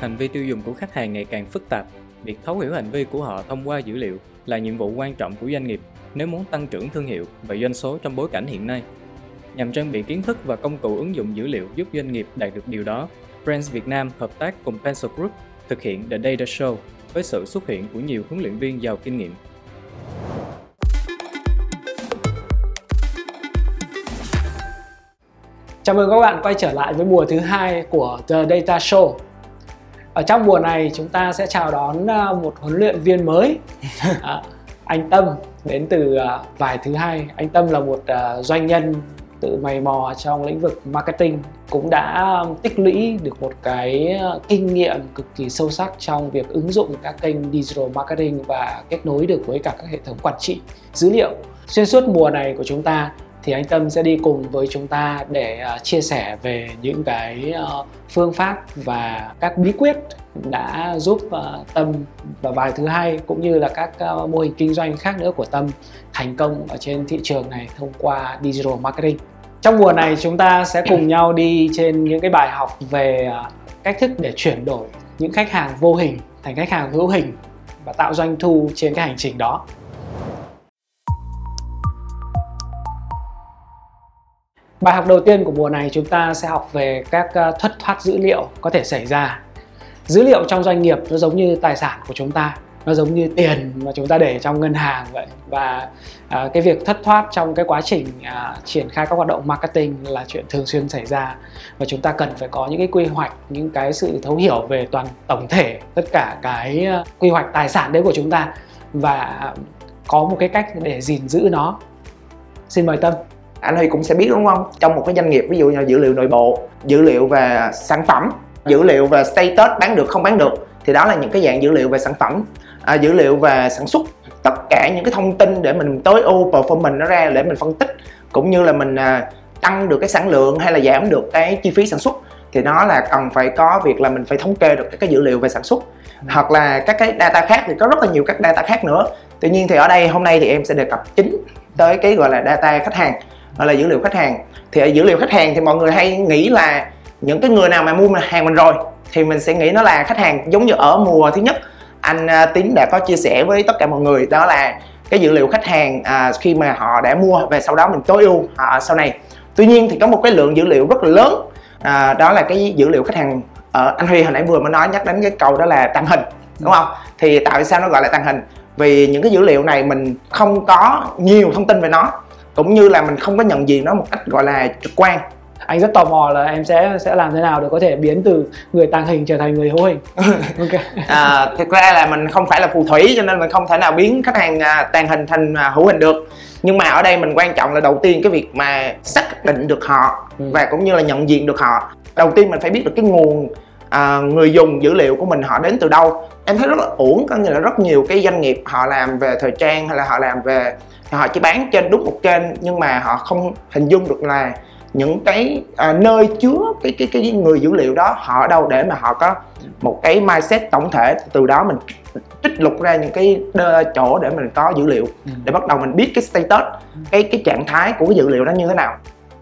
hành vi tiêu dùng của khách hàng ngày càng phức tạp. Việc thấu hiểu hành vi của họ thông qua dữ liệu là nhiệm vụ quan trọng của doanh nghiệp nếu muốn tăng trưởng thương hiệu và doanh số trong bối cảnh hiện nay. Nhằm trang bị kiến thức và công cụ ứng dụng dữ liệu giúp doanh nghiệp đạt được điều đó, Brands Việt Nam hợp tác cùng Pencil Group thực hiện The Data Show với sự xuất hiện của nhiều huấn luyện viên giàu kinh nghiệm. Chào mừng các bạn quay trở lại với mùa thứ hai của The Data Show. Ở trong mùa này chúng ta sẽ chào đón à, một huấn luyện viên mới, à, anh Tâm đến từ à, vài thứ hai. Anh Tâm là một doanh nhân tự mày mò trong lĩnh vực marketing cũng đã tích lũy được một cái kinh nghiệm cực kỳ sâu sắc trong việc ứng dụng các kênh digital marketing và kết nối được với cả các hệ thống quản trị dữ liệu xuyên suốt mùa này của chúng ta thì anh Tâm sẽ đi cùng với chúng ta để uh, chia sẻ về những cái uh, phương pháp và các bí quyết đã giúp uh, Tâm và vài thứ hai cũng như là các uh, mô hình kinh doanh khác nữa của Tâm thành công ở trên thị trường này thông qua digital marketing. Trong mùa này chúng ta sẽ cùng nhau đi trên những cái bài học về uh, cách thức để chuyển đổi những khách hàng vô hình thành khách hàng hữu hình và tạo doanh thu trên cái hành trình đó. Bài học đầu tiên của mùa này chúng ta sẽ học về các ờ, thất thoát dữ liệu có thể xảy ra. Dữ liệu trong doanh nghiệp nó giống như tài sản của chúng ta, nó giống như tiền mà chúng ta để trong ngân hàng vậy. Và à, cái việc thất thoát trong cái quá trình à, triển khai các hoạt động marketing là chuyện thường xuyên xảy ra. Và chúng ta cần phải có những cái quy hoạch những cái sự thấu hiểu về toàn tổng thể tất cả cái uh, quy hoạch tài sản đấy của chúng ta và có một cái cách để gìn giữ nó. Xin mời tâm anh Huy cũng sẽ biết đúng không? Trong một cái doanh nghiệp ví dụ như dữ liệu nội bộ dữ liệu về sản phẩm dữ liệu về status bán được không bán được thì đó là những cái dạng dữ liệu về sản phẩm à, dữ liệu về sản xuất. Tất cả những cái thông tin để mình tối ưu performance nó ra để mình phân tích cũng như là mình à, tăng được cái sản lượng hay là giảm được cái chi phí sản xuất thì nó là cần phải có việc là mình phải thống kê được các cái dữ liệu về sản xuất. Ừ. hoặc là các cái data khác thì có rất là nhiều các data khác nữa. Tuy nhiên thì ở đây hôm nay thì em sẽ đề cập chính tới cái gọi là data khách hàng là dữ liệu khách hàng. Thì ở dữ liệu khách hàng thì mọi người hay nghĩ là những cái người nào mà mua hàng mình rồi thì mình sẽ nghĩ nó là khách hàng giống như ở mùa thứ nhất. Anh à, Tín đã có chia sẻ với tất cả mọi người đó là cái dữ liệu khách hàng à, khi mà họ đã mua và sau đó mình tối ưu họ sau này. Tuy nhiên thì có một cái lượng dữ liệu rất là lớn à, đó là cái dữ liệu khách hàng à, anh Huy hồi nãy vừa mới nói nhắc đến cái câu đó là tàng hình đúng không? Thì tại sao nó gọi là tàng hình? Vì những cái dữ liệu này mình không có nhiều thông tin về nó cũng như là mình không có nhận diện nó một cách gọi là trực quan. Anh rất tò mò là em sẽ sẽ làm thế nào để có thể biến từ người tàng hình trở thành người hữu hình. Ok. À, thực ra là mình không phải là phù thủy cho nên mình không thể nào biến khách hàng à, tàng hình thành à, hữu hình được. Nhưng mà ở đây mình quan trọng là đầu tiên cái việc mà xác định được họ ừ. và cũng như là nhận diện được họ. Đầu tiên mình phải biết được cái nguồn à, người dùng dữ liệu của mình họ đến từ đâu? Em thấy rất là uổng có nghĩa là rất nhiều cái doanh nghiệp họ làm về thời trang hay là họ làm về họ chỉ bán trên đúng một kênh nhưng mà họ không hình dung được là những cái à, nơi chứa cái cái cái người dữ liệu đó họ ở đâu để mà họ có một cái mindset tổng thể từ đó mình trích lục ra những cái chỗ để mình có dữ liệu. Ừ. để bắt đầu mình biết cái status cái cái trạng thái của cái dữ liệu đó như thế nào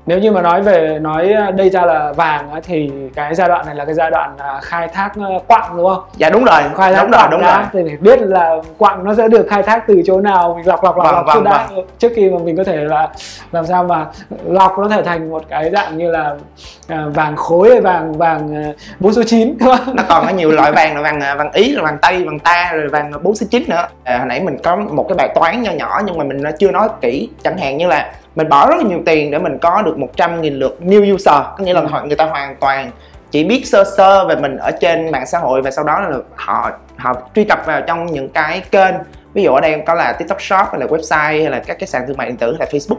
nếu như mà nói về nói à, đây ra là vàng thì cái giai đoạn này là cái giai đoạn à, khai thác à, quặng đúng không? Dạ đúng rồi. Khai thác đúng rồi, đúng rồi. Thì phải biết là quặng nó sẽ được khai thác từ chỗ nào mình lọc lọc lọc, vâng, lọc vâng, đã vâng. trước khi mà mình có thể là làm sao mà lọc nó thể thành một cái dạng như là vàng khối hay vàng vàng bốn số 9 đúng không? Nó còn có nhiều loại vàng là vàng vàng ý, là vàng tây, vàng ta rồi vàng bốn số 9 nữa. À, hồi nãy mình có một cái bài toán nhỏ nhỏ nhưng mà mình chưa nói kỹ chẳng hạn như là mình bỏ rất là nhiều tiền để mình có được 100.000 lượt new user. Có nghĩa là họ, người ta hoàn toàn chỉ biết sơ sơ về mình ở trên mạng xã hội và sau đó là họ họ truy cập vào trong những cái kênh. Ví dụ ở đây có là tiktok shop hay là website hay là các cái sàn thương mại điện tử hay là facebook.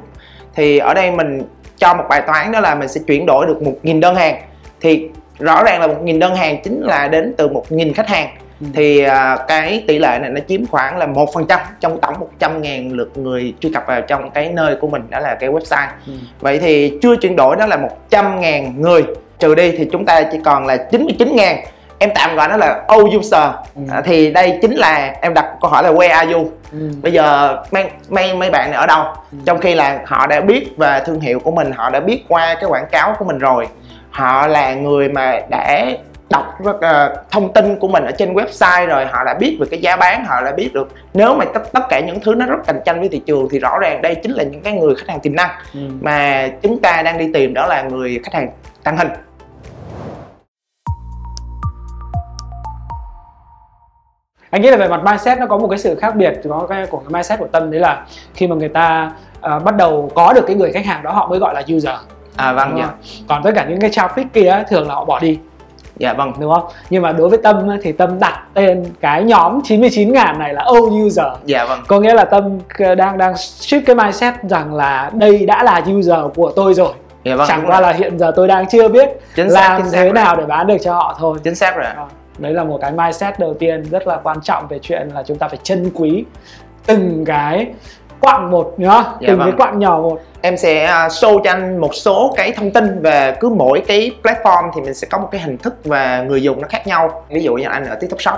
Thì ở đây mình cho một bài toán đó là mình sẽ chuyển đổi được 1.000 đơn hàng. Thì rõ ràng là 1.000 đơn hàng chính là đến từ 1.000 khách hàng thì uh, cái tỷ lệ này nó chiếm khoảng là một phần trăm trong tổng 100 ngàn lượt người truy cập vào trong cái nơi của mình đó là cái website. Ừ. vậy thì chưa chuyển đổi đó là 100 ngàn người. Trừ đi thì chúng ta chỉ còn là 99 ngàn. Em tạm gọi nó là old user. Ừ. à, thì đây chính là em đặt câu hỏi là where are you? Ừ. bây giờ mấy, mấy mấy bạn này ở đâu? Ừ. trong khi là họ đã biết về thương hiệu của mình họ đã biết qua cái quảng cáo của mình rồi. Họ là người mà đã đọc uh, thông tin của mình ở trên website rồi họ đã biết về cái giá bán họ đã biết được. Nếu mà tất tất cả những thứ nó rất cạnh tranh với thị trường thì rõ ràng đây chính là những cái người khách hàng tiềm năng ừ. mà chúng ta đang đi tìm đó là người khách hàng tăng hình. Anh nghĩ là về mặt mindset nó có một cái sự khác biệt có cái của cái mindset của tâm đấy là khi mà người ta uh, bắt đầu có được cái người khách hàng đó họ mới gọi là user. À vâng đúng dạ. còn tất cả những cái traffic kia thường là họ bỏ đi dạ vâng. Đúng không? Nhưng mà đối với tâm thì tâm đặt tên cái nhóm 99 ngàn này là old user. Dạ vâng. Có nghĩa là tâm đang đang shift cái mindset rằng là đây đã là user của tôi rồi. Dạ vâng chẳng qua là hiện giờ tôi đang chưa biết chính xác làm xác thế rồi. nào để bán được cho họ thôi. Chính xác rồi Đó. đấy là một cái mindset đầu tiên rất là quan trọng về chuyện là chúng ta phải trân quý từng cái quặng một nhá. Dạ từng vâng. cái quặng nhỏ một. Em sẽ à, show cho anh một số cái thông tin về cứ mỗi cái platform thì mình sẽ có một cái hình thức và người dùng nó khác nhau. Ví dụ như anh ở tiktok shop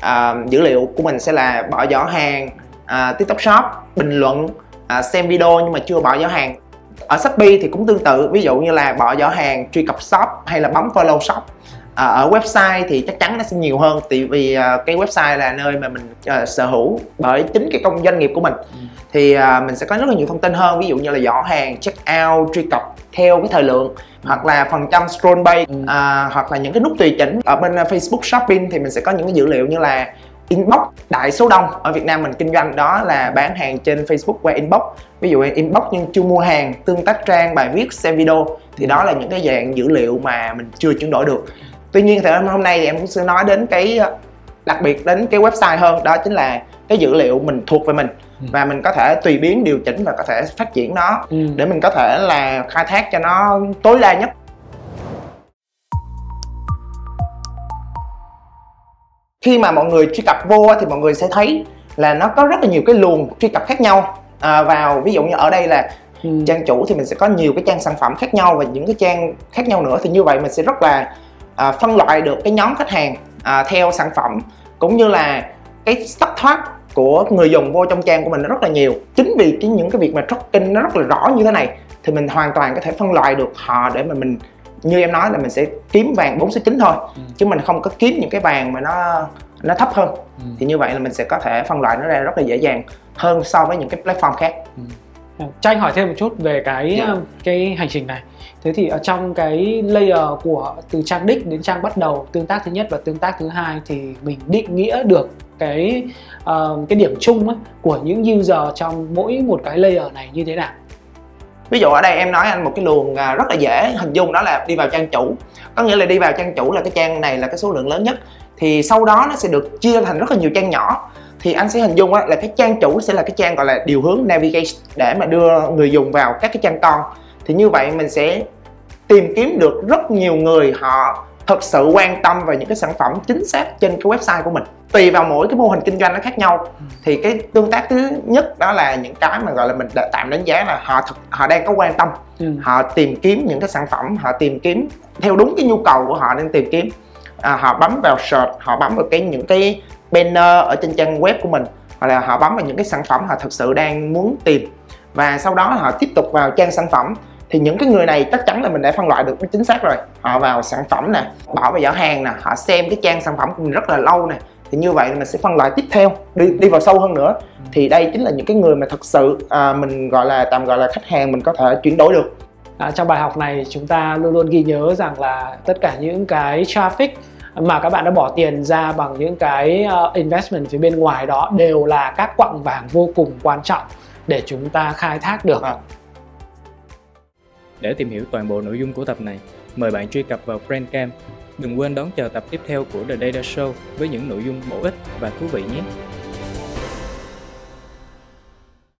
à, dữ liệu của mình sẽ là bỏ giỏ hàng à, tiktok shop bình luận à, xem video nhưng mà chưa bỏ giỏ hàng. Ở shopee thì cũng tương tự ví dụ như là bỏ giỏ hàng truy cập shop hay là bấm follow shop à, ở website thì chắc chắn nó sẽ nhiều hơn tại vì à, cái website là nơi mà mình à, sở hữu bởi chính cái công doanh nghiệp của mình. Thì à, mình sẽ có rất là nhiều thông tin hơn ví dụ như là giỏ hàng check out truy cập theo cái thời lượng hoặc là phần trăm scroll bay Ừ. à, hoặc là những cái nút tùy chỉnh. Ở bên Facebook Shopping thì mình sẽ có những cái dữ liệu như là inbox đại số đông. Ở Việt Nam mình kinh doanh đó là bán hàng trên Facebook qua inbox. Ví dụ inbox nhưng chưa mua hàng tương tác trang bài viết xem video. Thì đó là những cái dạng dữ liệu mà mình chưa chuyển đổi được tuy nhiên thì hôm nay thì em cũng sẽ nói đến cái à, đặc biệt đến cái website hơn đó chính là cái dữ liệu mình thuộc về mình Ừ. và mình có thể tùy biến điều chỉnh và có thể phát triển nó ừ. để mình có thể là khai thác cho nó tối đa nhất khi mà mọi người truy cập vô thì mọi người sẽ thấy là nó có rất là nhiều cái luồng truy cập khác nhau à, vào ví dụ như ở đây là Ừ. trang chủ thì mình sẽ có nhiều cái trang sản phẩm khác nhau và những cái trang khác nhau nữa thì như vậy mình sẽ rất là à, phân loại được cái nhóm khách hàng à, theo sản phẩm cũng như là cái thất thoát của người dùng vô trong trang của mình nó rất là nhiều chính vì cái những cái việc mà tracking nó rất là rõ như thế này thì mình hoàn toàn có thể phân loại được họ để mà mình như em nói là mình sẽ kiếm vàng 4 số 9 thôi Ừ. chứ mình không có kiếm những cái vàng mà nó nó thấp hơn Ừ. thì như vậy là mình sẽ có thể phân loại nó ra rất là dễ dàng hơn so với những cái platform khác cho anh hỏi thêm một chút về cái Dạ. um, cái hành trình này. Thế thì ở trong cái layer của từ trang đích đến trang bắt đầu tương tác thứ nhất và tương tác thứ hai thì mình định nghĩa được cái um, cái điểm chung á, của những user trong mỗi một cái layer này như thế nào? Ví dụ ở đây em nói anh một cái luồng à, rất là dễ hình dung đó là đi vào trang chủ. Có nghĩa là đi vào trang chủ là cái trang này là cái số lượng lớn nhất. Thì sau đó nó sẽ được chia thành rất là nhiều trang nhỏ thì anh sẽ hình dung á, là cái trang chủ sẽ là cái trang gọi là điều hướng navigate để mà đưa người dùng vào các cái trang con. Thì như vậy mình sẽ tìm kiếm được rất nhiều người họ thật sự quan tâm về những cái sản phẩm chính xác trên cái website của mình. Tùy vào mỗi cái mô hình kinh doanh nó khác nhau. Thì cái tương tác thứ nhất đó là những cái mà gọi là mình đã tạm đánh giá là họ thực, họ đang có quan tâm. Ừ. họ tìm kiếm những cái sản phẩm họ tìm kiếm theo đúng cái nhu cầu của họ đang tìm kiếm. À, họ bấm vào search họ bấm vào cái những cái banner ở trên trang web của mình hoặc là họ bấm vào những cái sản phẩm họ thực sự đang muốn tìm. Và sau đó họ tiếp tục vào trang sản phẩm. Thì những cái người này chắc chắn là mình đã phân loại được chính xác rồi. Họ vào sản phẩm nè bỏ vào giỏ hàng nè họ xem cái trang sản phẩm của mình rất là lâu nè. Thì như vậy mình sẽ phân loại tiếp theo đi đi vào sâu hơn nữa. Thì đây chính là những cái người mà thật sự à, mình gọi là tạm gọi là khách hàng mình có thể chuyển đổi được. À, trong bài học này chúng ta luôn luôn ghi nhớ rằng là tất cả những cái traffic mà các bạn đã bỏ tiền ra bằng những cái ờ, investment phía bên ngoài đó đều là các quặng vàng vô cùng quan trọng để chúng ta khai thác được. Vâng. Để tìm hiểu toàn bộ nội dung của tập này, mời bạn truy cập vào Brandcamp. Đừng quên đón chờ tập tiếp theo của The Data Show với những nội dung bổ ích và thú vị nhé.